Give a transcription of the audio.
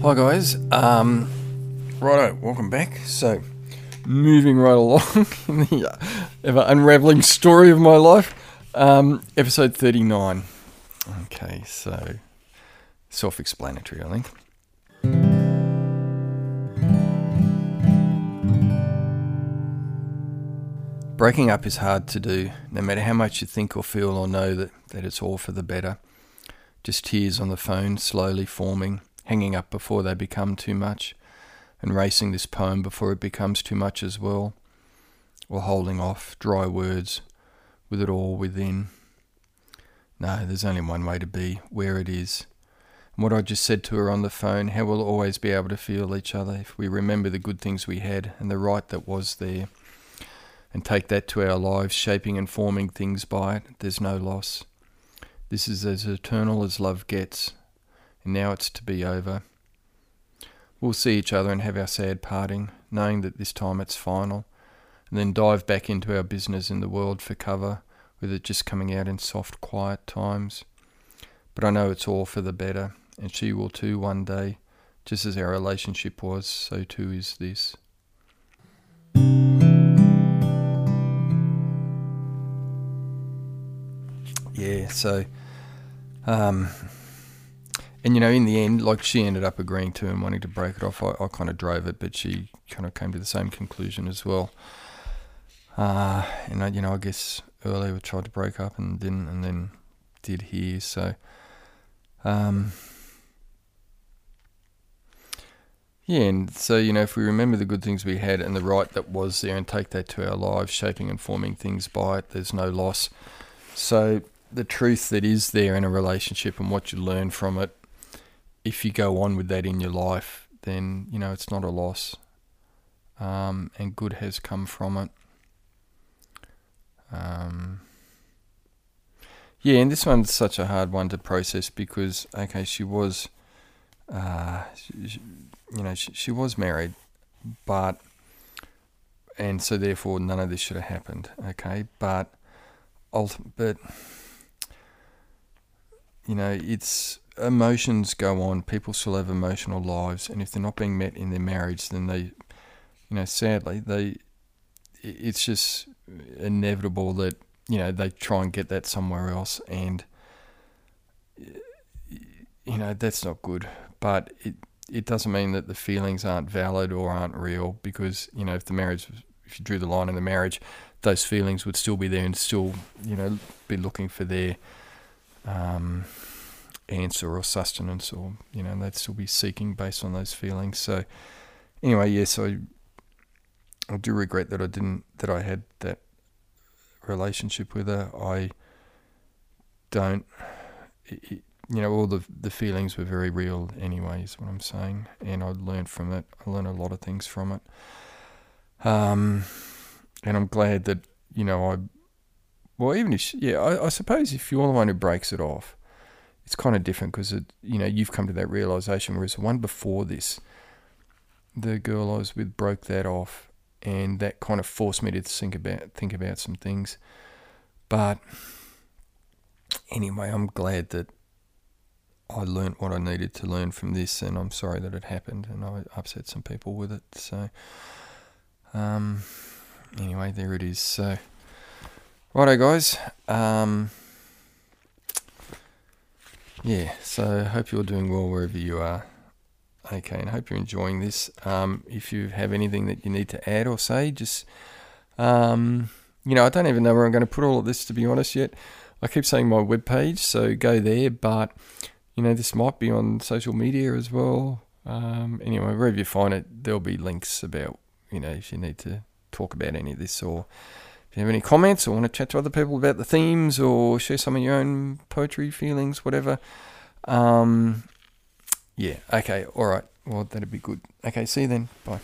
Hi guys, um, righto, welcome back. So, moving right along in the uh, ever unraveling story of my life, um, episode 39. Okay, so self explanatory, I think. Breaking up is hard to do, no matter how much you think or feel or know that, that it's all for the better. Just tears on the phone, slowly forming, hanging up before they become too much, and racing this poem before it becomes too much as well, or holding off, dry words, with it all within. No, there's only one way to be, where it is. And what I just said to her on the phone, how we'll always be able to feel each other if we remember the good things we had and the right that was there and take that to our lives, shaping and forming things by it, there's no loss. This is as eternal as love gets, now it's to be over. We'll see each other and have our sad parting, knowing that this time it's final, and then dive back into our business in the world for cover, with it just coming out in soft, quiet times. But I know it's all for the better, and she will too one day, just as our relationship was, so too is this. Yeah, so, um, and you know, in the end, like she ended up agreeing to and wanting to break it off. I, I kind of drove it, but she kind of came to the same conclusion as well. Uh, and I, you know, I guess earlier we tried to break up and didn't, and then did here. So, um, yeah, and so you know, if we remember the good things we had and the right that was there, and take that to our lives, shaping and forming things by it, there's no loss. So the truth that is there in a relationship and what you learn from it, if you go on with that in your life, then you know it's not a loss, um, and good has come from it. Um, yeah, and this one's such a hard one to process because okay, she was, uh, she, you know, she, she was married, but and so therefore none of this should have happened. Okay, but but you know, it's emotions go on. People still have emotional lives, and if they're not being met in their marriage, then they, you know, sadly, they, it's just inevitable that you know they try and get that somewhere else, and you know that's not good. But it it doesn't mean that the feelings aren't valid or aren't real, because you know if the marriage, if you drew the line in the marriage, those feelings would still be there and still you know be looking for their um, answer or sustenance, or you know, they'd still be seeking based on those feelings. So, anyway, yes, I I do regret that I didn't that I had that relationship with her. I don't, it, you know, all the the feelings were very real. Anyway, is what I'm saying, and I learned from it. I learned a lot of things from it. Um, and I'm glad that you know I well, even if, yeah, I, I, suppose if you're the one who breaks it off, it's kind of different because, you know, you've come to that realization. Whereas the one before this, the girl I was with broke that off, and that kind of forced me to think about think about some things. But anyway, I'm glad that I learnt what I needed to learn from this, and I'm sorry that it happened, and I upset some people with it. So, um, anyway, there it is. So. Righto, guys. Um, yeah, so hope you're doing well wherever you are. Okay, and hope you're enjoying this. Um, if you have anything that you need to add or say, just, um, you know, I don't even know where I'm going to put all of this, to be honest, yet. I keep saying my webpage, so go there, but, you know, this might be on social media as well. Um, anyway, wherever you find it, there'll be links about, you know, if you need to talk about any of this or if you have any comments or want to chat to other people about the themes or share some of your own poetry feelings, whatever, um, yeah, okay, all right. Well, that'd be good. Okay, see you then. Bye.